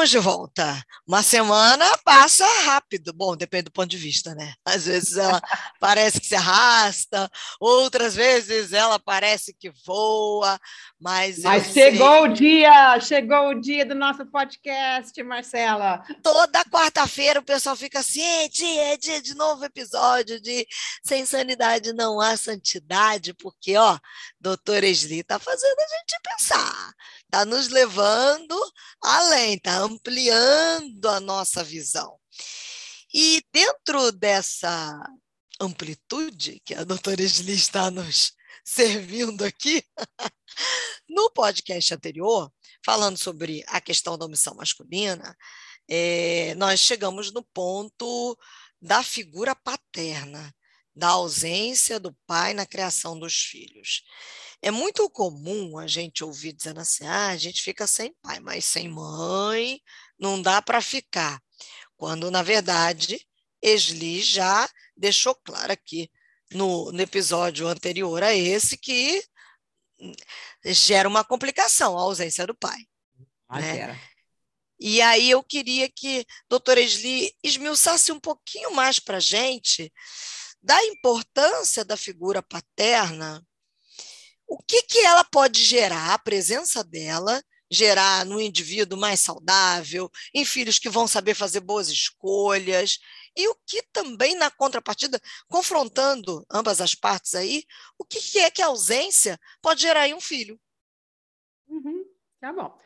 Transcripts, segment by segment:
Estamos de volta. Uma semana passa rápido. Bom, depende do ponto de vista, né? Às vezes ela parece que se arrasta, outras vezes ela parece que voa, mas. Mas chegou sei... o dia, chegou o dia do nosso podcast, Marcela. Toda quarta-feira o pessoal fica assim: é dia, é dia de novo episódio de Sem Sanidade Não Há Santidade, porque, ó, doutora Esli está fazendo a gente pensar, está nos levando além, está ampliando a nossa visão. E dentro dessa amplitude que a doutora Esli está nos servindo aqui, no podcast anterior, falando sobre a questão da omissão masculina, é, nós chegamos no ponto da figura paterna, da ausência do pai na criação dos filhos. É muito comum a gente ouvir dizendo assim: ah, a gente fica sem pai, mas sem mãe não dá para ficar. Quando, na verdade, Esli já deixou claro aqui no, no episódio anterior a esse que gera uma complicação a ausência do pai. Ah, né? E aí eu queria que doutora Esli esmiuçasse um pouquinho mais para a gente da importância da figura paterna o que, que ela pode gerar, a presença dela, gerar no indivíduo mais saudável, em filhos que vão saber fazer boas escolhas, e o que também, na contrapartida, confrontando ambas as partes aí, o que, que é que a ausência pode gerar em um filho. Uhum, tá bom.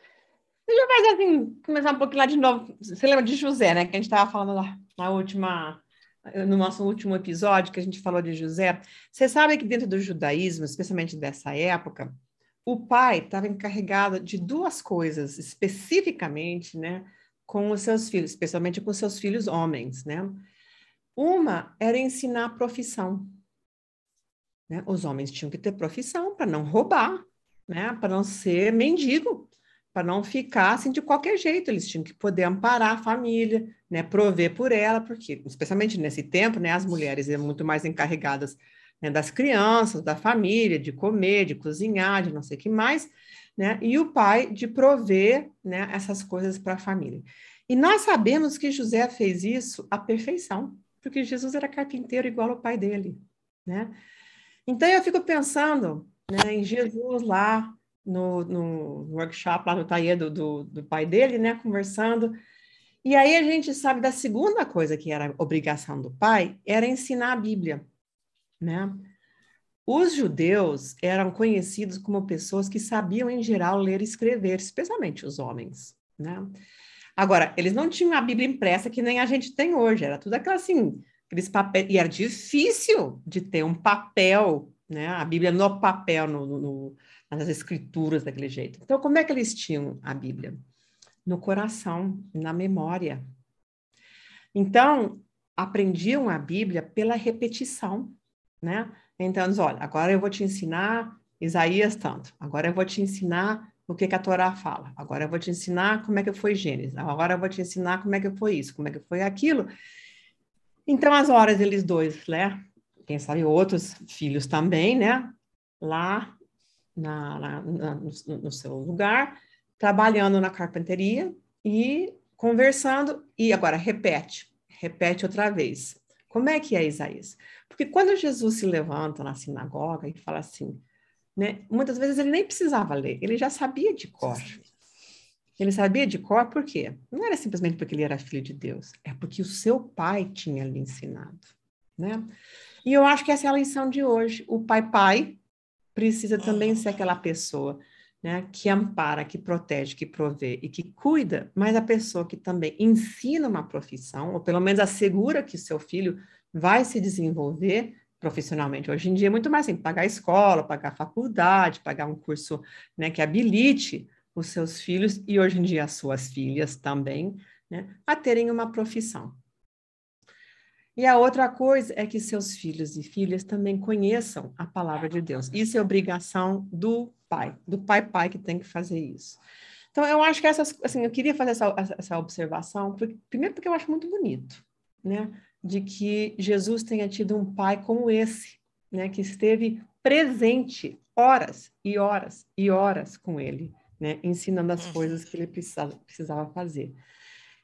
Deixa eu fazer assim, começar um pouquinho lá de novo. Você lembra de José, né? Que a gente estava falando lá na última no nosso último episódio que a gente falou de José, você sabe que dentro do judaísmo, especialmente dessa época, o pai estava encarregado de duas coisas especificamente, né, com os seus filhos, especialmente com os seus filhos homens, né? Uma era ensinar a profissão. Né? Os homens tinham que ter profissão para não roubar, né? Para não ser mendigo, para não ficar assim de qualquer jeito. Eles tinham que poder amparar a família, né, prover por ela, porque especialmente nesse tempo, né, as mulheres eram muito mais encarregadas né, das crianças, da família, de comer, de cozinhar, de não sei o que mais, né, e o pai de prover, né, essas coisas para a família. E nós sabemos que José fez isso à perfeição, porque Jesus era carpinteiro igual ao pai dele, né? Então eu fico pensando, né, em Jesus lá no, no workshop lá no taller do, do, do, pai dele, né, conversando. E aí a gente sabe da segunda coisa que era obrigação do pai, era ensinar a Bíblia, né? Os judeus eram conhecidos como pessoas que sabiam, em geral, ler e escrever, especialmente os homens, né? Agora, eles não tinham a Bíblia impressa que nem a gente tem hoje, era tudo aquela assim, aqueles papéis, e era difícil de ter um papel, né? A Bíblia no papel, no, no, nas escrituras daquele jeito. Então, como é que eles tinham a Bíblia? No coração, na memória. Então, aprendiam a Bíblia pela repetição, né? Então, olha, agora eu vou te ensinar Isaías tanto, agora eu vou te ensinar o que, que a Torá fala, agora eu vou te ensinar como é que foi Gênesis, agora eu vou te ensinar como é que foi isso, como é que foi aquilo. Então, as horas eles dois, né? Quem sabe outros filhos também, né? Lá na, na, na no, no, seu lugar, trabalhando na carpinteria e conversando. E agora, repete, repete outra vez. Como é que é Isaías? Porque quando Jesus se levanta na sinagoga e fala assim, né, muitas vezes ele nem precisava ler, ele já sabia de cor. Ele sabia de cor por quê? Não era simplesmente porque ele era filho de Deus, é porque o seu pai tinha lhe ensinado, né? E eu acho que essa é a lição de hoje. O pai pai precisa também ser aquela pessoa né, que ampara, que protege, que provê e que cuida, mas a pessoa que também ensina uma profissão, ou pelo menos assegura que seu filho vai se desenvolver profissionalmente. Hoje em dia é muito mais assim, pagar escola, pagar faculdade, pagar um curso né, que habilite os seus filhos e hoje em dia as suas filhas também, né, a terem uma profissão. E a outra coisa é que seus filhos e filhas também conheçam a palavra de Deus. Isso é obrigação do pai, do pai-pai que tem que fazer isso. Então, eu acho que essas, assim, eu queria fazer essa, essa observação, porque, primeiro porque eu acho muito bonito, né, de que Jesus tenha tido um pai como esse, né, que esteve presente horas e horas e horas com ele, né? Ensinando as coisas que ele precisava, precisava fazer.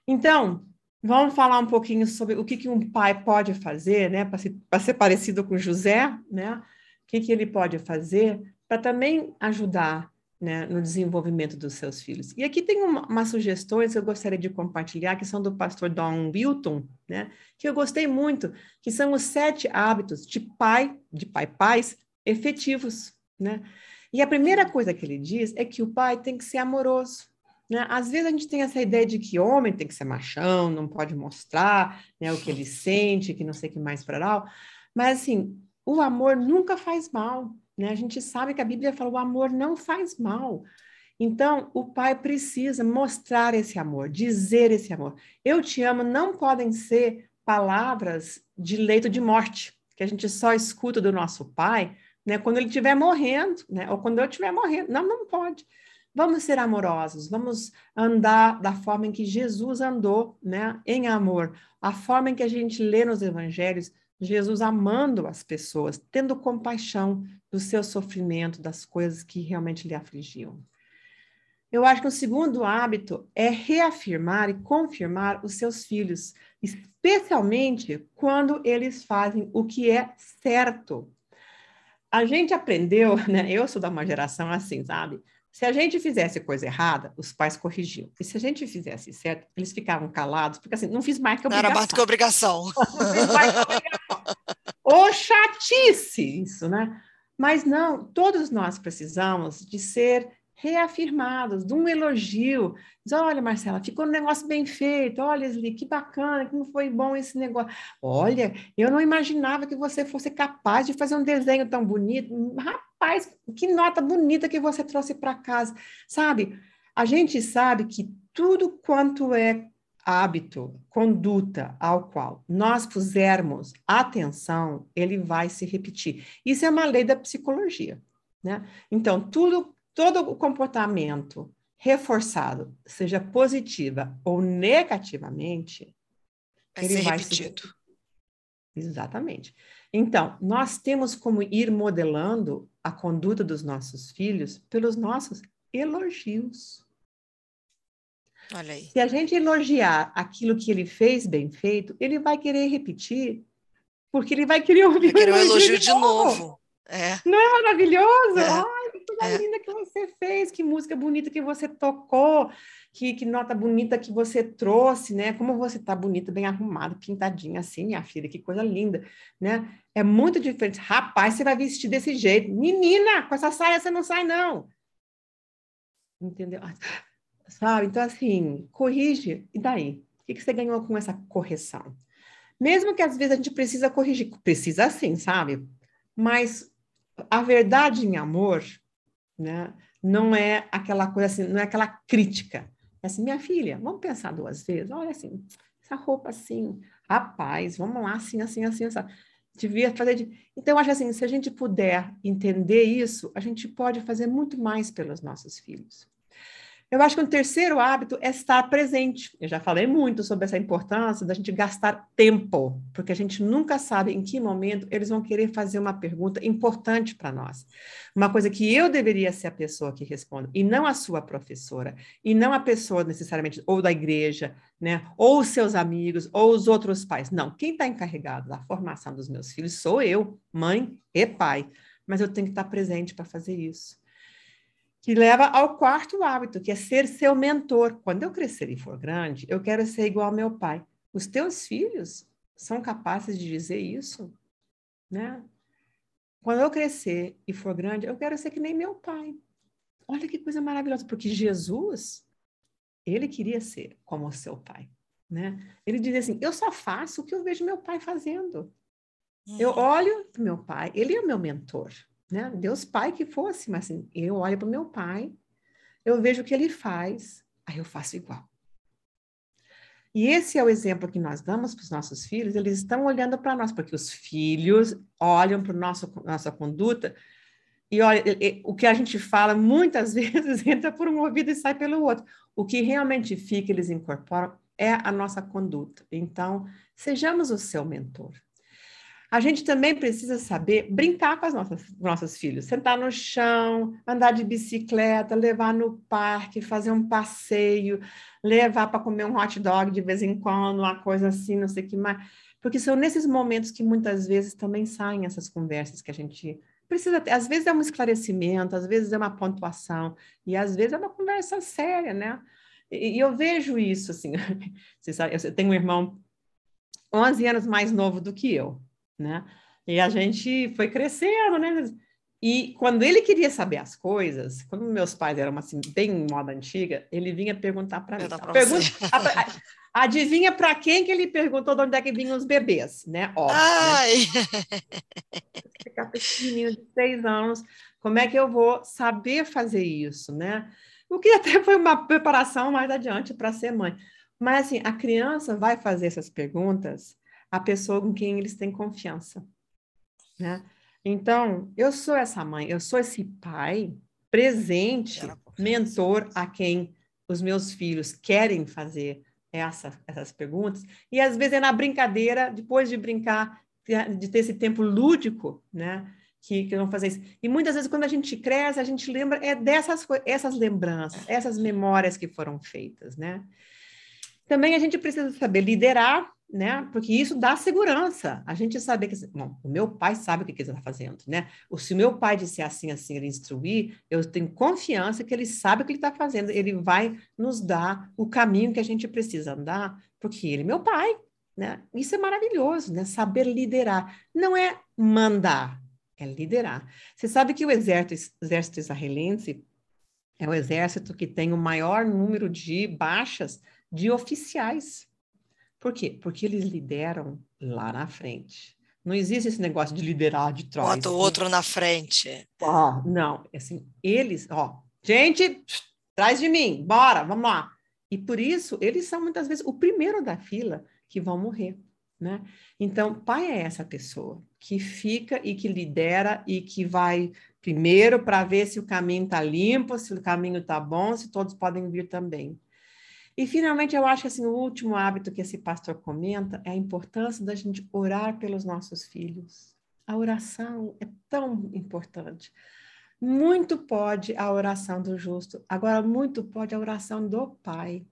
Então, vamos falar um pouquinho sobre o que, que um pai pode fazer, né? Para ser, ser parecido com José, né? O que, que ele pode fazer para também ajudar né, no desenvolvimento dos seus filhos. E aqui tem uma, umas sugestões que eu gostaria de compartilhar, que são do pastor Don Wilton, né, que eu gostei muito, que são os sete hábitos de pai, de pai-pais efetivos. Né? E a primeira coisa que ele diz é que o pai tem que ser amoroso. Né? Às vezes a gente tem essa ideia de que homem tem que ser machão, não pode mostrar né, o que ele sente, que não sei o que mais para mas assim, o amor nunca faz mal. Né? A gente sabe que a Bíblia fala: o amor não faz mal. Então, o pai precisa mostrar esse amor, dizer esse amor. Eu te amo não podem ser palavras de leito de morte, que a gente só escuta do nosso pai né, quando ele estiver morrendo, né, ou quando eu estiver morrendo. Não, não pode. Vamos ser amorosos, vamos andar da forma em que Jesus andou, né, em amor. A forma em que a gente lê nos evangelhos, Jesus amando as pessoas, tendo compaixão do seu sofrimento, das coisas que realmente lhe afligiam. Eu acho que o segundo hábito é reafirmar e confirmar os seus filhos, especialmente quando eles fazem o que é certo. A gente aprendeu, né? Eu sou da uma geração assim, sabe? Se a gente fizesse coisa errada, os pais corrigiam. E se a gente fizesse certo, eles ficavam calados, porque assim, não fiz mais que obrigação. Não era mais que obrigação. não fiz mais que obrigação. Ô, chatice isso, né? Mas não, todos nós precisamos de ser reafirmados, de um elogio. Diz, olha, Marcela, ficou um negócio bem feito. Olha, Leslie, que bacana, como foi bom esse negócio. Olha, eu não imaginava que você fosse capaz de fazer um desenho tão bonito. Rapaz, que nota bonita que você trouxe para casa. Sabe, a gente sabe que tudo quanto é hábito, conduta ao qual nós pusermos atenção, ele vai se repetir. Isso é uma lei da psicologia, né? Então, tudo todo o comportamento reforçado, seja positiva ou negativamente, vai ele ser vai repetido. Se... Exatamente. Então, nós temos como ir modelando a conduta dos nossos filhos pelos nossos elogios. Olha aí. Se a gente elogiar aquilo que ele fez bem feito, ele vai querer repetir, porque ele vai querer ouvir vai querer um elogio de novo. novo. É. Não é maravilhoso? É. Que coisa é. linda que você fez, que música bonita que você tocou, que, que nota bonita que você trouxe, né? Como você tá bonita, bem arrumada, pintadinha assim, minha filha, que coisa linda, né? É muito diferente. Rapaz, você vai vestir desse jeito. Menina, com essa saia você não sai, não. Entendeu? sabe? Então, assim, corrige, e daí? O que, você ganhou com essa correção? Mesmo que às vezes a gente precisa corrigir, precisa sim, sabe? Mas a verdade em amor, né, não é aquela coisa assim, não é aquela crítica. É assim, minha filha, vamos pensar duas vezes. Olha assim, essa roupa assim, rapaz, vamos lá, assim, assim, assim, assim. Devia fazer. De... Então, eu acho assim, se a gente puder entender isso, a gente pode fazer muito mais pelos nossos filhos. Eu acho que o terceiro hábito é estar presente. Eu já falei muito sobre essa importância da gente gastar tempo, porque a gente nunca sabe em que momento eles vão querer fazer uma pergunta importante para nós. Uma coisa que eu deveria ser a pessoa que responde, e não a sua professora, e não a pessoa necessariamente ou da igreja, né, ou os seus amigos, ou os outros pais. Não, quem está encarregado da formação dos meus filhos sou eu, mãe e pai. Mas eu tenho que estar presente para fazer isso que leva ao quarto hábito, que é ser seu mentor. Quando eu crescer e for grande, eu quero ser igual ao meu pai. Os teus filhos são capazes de dizer isso, né? Quando eu crescer e for grande, eu quero ser que nem meu pai. Olha que coisa maravilhosa, porque Jesus, ele queria ser como o seu pai, né? Ele dizia assim: "Eu só faço o que eu vejo meu pai fazendo. Eu uhum. olho para meu pai, ele é o meu mentor né? Deus Pai que fosse, mas assim, eu olho para o meu pai, eu vejo o que ele faz, aí eu faço igual. E esse é o exemplo que nós damos para os nossos filhos, eles estão olhando para nós, porque os filhos olham para a nossa conduta e olha, o que a gente fala muitas vezes entra por um ouvido e sai pelo outro. O que realmente fica, eles incorporam, é a nossa conduta. Então, sejamos o seu mentor. A gente também precisa saber brincar com as nossas nossos filhos, sentar no chão, andar de bicicleta, levar no parque, fazer um passeio, levar para comer um hot dog de vez em quando, uma coisa assim, não sei o que mais. Porque são nesses momentos que muitas vezes também saem essas conversas que a gente precisa ter. Às vezes é um esclarecimento, às vezes é uma pontuação, e às vezes é uma conversa séria, né? E, e eu vejo isso, assim. Sabe, eu tenho um irmão 11 anos mais novo do que eu né? E a gente foi crescendo, né? E quando ele queria saber as coisas, quando meus pais eram assim, bem moda antiga, ele vinha perguntar para mim. Pergunta, adivinha para quem que ele perguntou de onde é que vinham os bebês, né? Óbvio. Ai. Né? Ficar pequenininho de seis anos, como é que eu vou saber fazer isso, né? O que até foi uma preparação mais adiante para ser mãe. Mas assim, a criança vai fazer essas perguntas a pessoa com quem eles têm confiança, né? Então, eu sou essa mãe, eu sou esse pai presente, mentor a quem os meus filhos querem fazer essa, essas perguntas, e às vezes é na brincadeira, depois de brincar, de ter esse tempo lúdico, né? Que, que vão fazer isso. E muitas vezes, quando a gente cresce, a gente lembra é dessas essas lembranças, essas memórias que foram feitas, né? Também a gente precisa saber liderar né? Porque isso dá segurança. A gente sabe que, bom, o meu pai sabe o que, que ele está fazendo, né? Ou se o meu pai disser assim, assim, ele instruir, eu tenho confiança que ele sabe o que ele está fazendo. Ele vai nos dar o caminho que a gente precisa andar, porque ele é meu pai, né? Isso é maravilhoso, né? Saber liderar. Não é mandar, é liderar. Você sabe que o exército, exército israelense é o exército que tem o maior número de baixas de oficiais por quê? Porque eles lideram lá na frente. Não existe esse negócio de liderar de trás. Bota o outro na frente. Ó, não, assim, eles, ó, gente, traz de mim, bora, vamos lá. E por isso, eles são muitas vezes o primeiro da fila que vão morrer, né? Então, pai é essa pessoa que fica e que lidera e que vai primeiro para ver se o caminho está limpo, se o caminho está bom, se todos podem vir também. E, finalmente, eu acho que assim, o último hábito que esse pastor comenta é a importância da gente orar pelos nossos filhos. A oração é tão importante. Muito pode a oração do justo, agora muito pode a oração do Pai.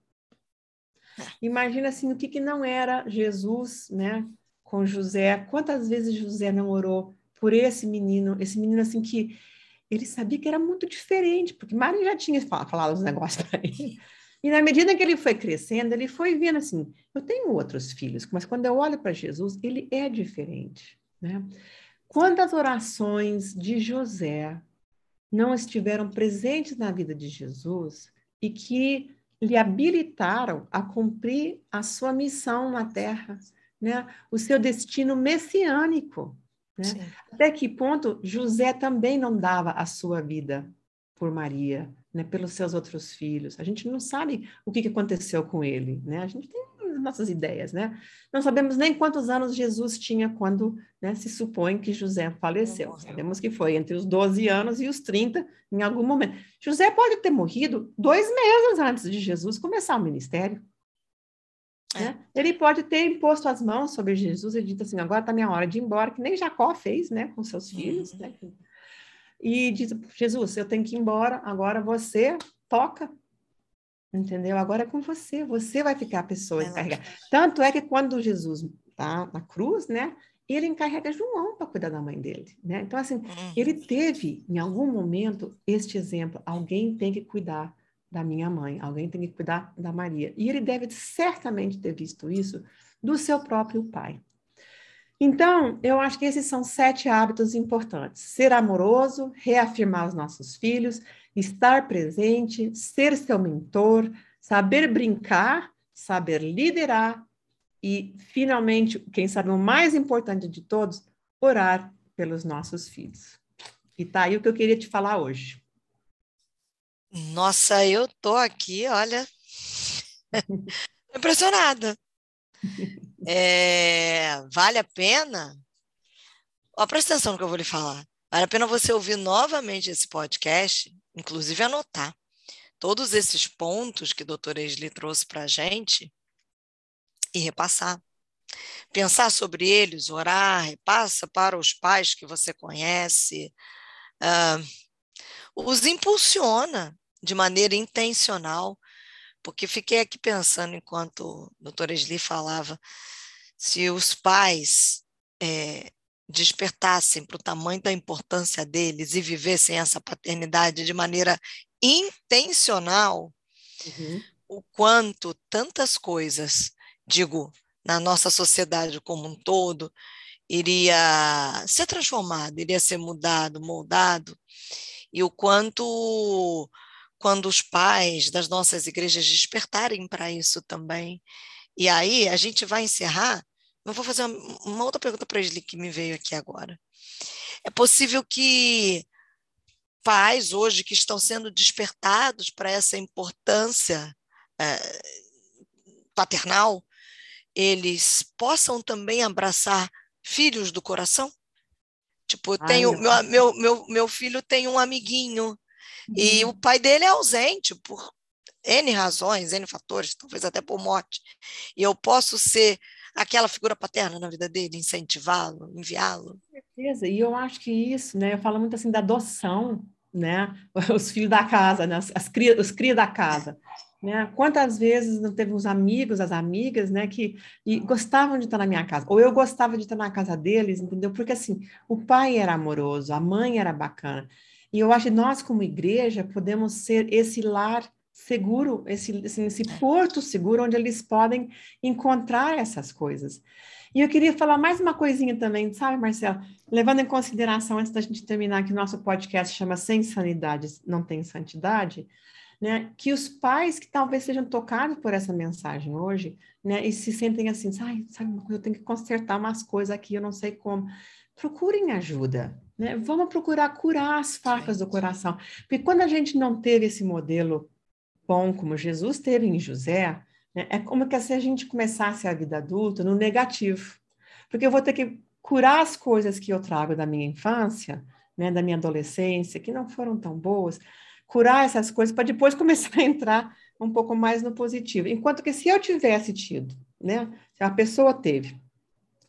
Imagina assim, o que, que não era Jesus, né, com José. Quantas vezes José não orou por esse menino, esse menino assim que ele sabia que era muito diferente, porque Maria já tinha falado os negócios para ele. E na medida que ele foi crescendo, ele foi vendo assim: eu tenho outros filhos, mas quando eu olho para Jesus, ele é diferente. Né? Quantas orações de José não estiveram presentes na vida de Jesus e que lhe habilitaram a cumprir a sua missão na terra, né? o seu destino messiânico. Né? Até que ponto José também não dava a sua vida por Maria, né, pelos seus outros filhos. A gente não sabe o que, aconteceu com ele, né? A gente tem nossas ideias, né? Não sabemos nem quantos anos Jesus tinha quando né, se supõe que José faleceu. Sabemos que foi entre os 12 anos e os 30, em algum momento. José pode ter morrido dois meses antes de Jesus começar o ministério. É. Né? Ele pode ter imposto as mãos sobre Jesus e dito assim: agora está minha hora de ir embora, que nem Jacó fez né, com seus filhos. Uhum. Né? E diz: Jesus, eu tenho que ir embora, agora você toca. Entendeu? Agora é com você, você vai ficar a pessoa encarregada. Tanto é que quando Jesus está na cruz, né? Ele encarrega João para cuidar da mãe dele, né? Então, assim, ele uhum. teve, em algum momento, este exemplo. Alguém tem que cuidar da minha mãe, alguém tem que cuidar da Maria. E ele deve certamente ter visto isso do seu próprio pai. Então, eu acho que esses são sete hábitos importantes: ser amoroso, reafirmar os nossos filhos, estar presente, ser seu mentor, saber brincar, saber liderar e, finalmente, quem sabe o mais importante de todos, orar pelos nossos filhos. E tá aí o que eu queria te falar hoje. Nossa, eu tô aqui, olha, impressionada. É, vale a pena? Ó, presta atenção no que eu vou lhe falar. Vale a pena você ouvir novamente esse podcast, inclusive anotar todos esses pontos que a doutora Esli trouxe para a gente e repassar. pensar sobre eles, orar, repassa para os pais que você conhece, uh, os impulsiona de maneira intencional, porque fiquei aqui pensando enquanto o doutor Esli falava, se os pais é, despertassem para o tamanho da importância deles e vivessem essa paternidade de maneira intencional, uhum. o quanto tantas coisas, digo, na nossa sociedade como um todo, iria ser transformado, iria ser mudado, moldado, e o quanto quando os pais das nossas igrejas despertarem para isso também. E aí a gente vai encerrar. Eu vou fazer uma, outra pergunta para ele que me veio aqui agora. É possível que pais hoje que estão sendo despertados para essa importância é, paternal, eles possam também abraçar filhos do coração? Tipo, tenho, meu, meu, meu, meu filho tem um amiguinho. E o pai dele é ausente por N razões, N fatores, talvez até por morte. E eu posso ser aquela figura paterna na vida dele, incentivá-lo, enviá-lo. Com certeza. E eu acho que isso, né? Eu falo muito assim da adoção, né? Os filhos da casa, né? As, as cria, os cria da casa. Né? Quantas vezes não teve uns amigos, as amigas, né, que gostavam de estar na minha casa, ou eu gostava de estar na casa deles, entendeu? Porque assim, o pai era amoroso, a mãe era bacana. E eu acho que nós, como igreja, podemos ser esse lar seguro, esse, assim, esse porto seguro onde eles podem encontrar essas coisas. E eu queria falar mais uma coisinha também, sabe, Marcelo? Levando em consideração, antes da gente terminar, que nosso podcast chama Sem Sanidade, Não Tem Santidade, né, que os pais que talvez sejam tocados por essa mensagem hoje, né, e se sentem assim, sabe, eu tenho que consertar umas coisas aqui, eu não sei como, procurem ajuda, né? Vamos procurar curar as farpas do coração, porque quando a gente não teve esse modelo bom como Jesus teve em José, né, é como que se a gente começasse a vida adulta no negativo, porque eu vou ter que curar as coisas que eu trago da minha infância, né, da minha adolescência, que não foram tão boas, curar essas coisas para depois começar a entrar um pouco mais no positivo. Enquanto que se eu tivesse tido, né, se a pessoa teve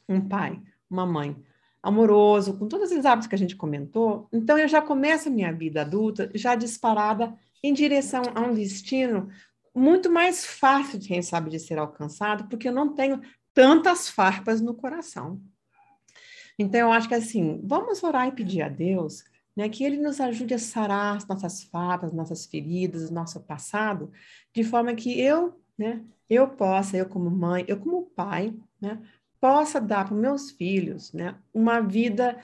um pai, uma mãe amoroso, com todos os hábitos que a gente comentou, então eu já começo a minha vida adulta já disparada em direção a um destino muito mais fácil, quem sabe, de ser alcançado, porque eu não tenho tantas farpas no coração. Então, eu acho que assim, vamos orar e pedir a Deus né? Que ele nos ajude a sarar as nossas fadas, nossas feridas, nosso passado, de forma que eu, né, eu possa, eu como mãe, eu como pai, né, possa dar para meus filhos, né, uma vida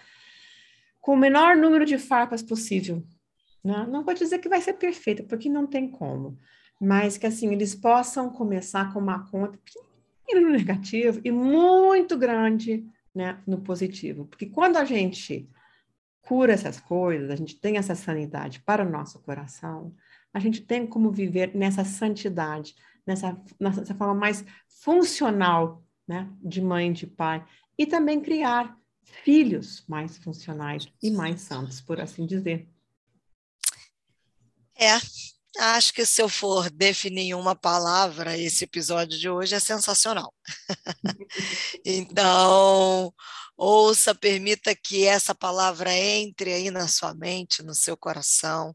com o menor número de farpas possível. Né? Não vou dizer que vai ser perfeita, porque não tem como, mas que assim eles possam começar com uma conta no negativo e muito grande, né, no positivo, porque quando a gente cura essas coisas, a gente tem essa sanidade para o nosso coração, a gente tem como viver nessa santidade, nessa, nessa forma mais funcional né, de mãe, de pai, e também criar filhos mais funcionais e mais santos, por assim dizer. É, acho que se eu for definir uma palavra, esse episódio de hoje é sensacional. então, Ouça, permita que essa palavra entre aí na sua mente, no seu coração.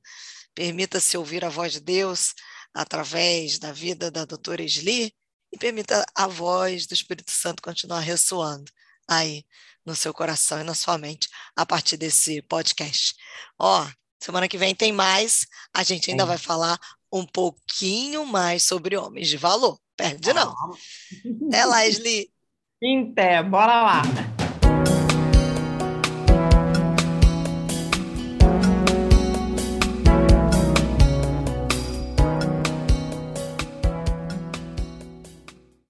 Permita-se ouvir a voz de Deus através da vida da doutora Esli e permita a voz do Espírito Santo continuar ressoando aí no seu coração e na sua mente a partir desse podcast. Ó, semana que vem tem mais. A gente ainda é. vai falar um pouquinho mais sobre homens de valor. Perde não. Até lá, Esli. Até, bora lá.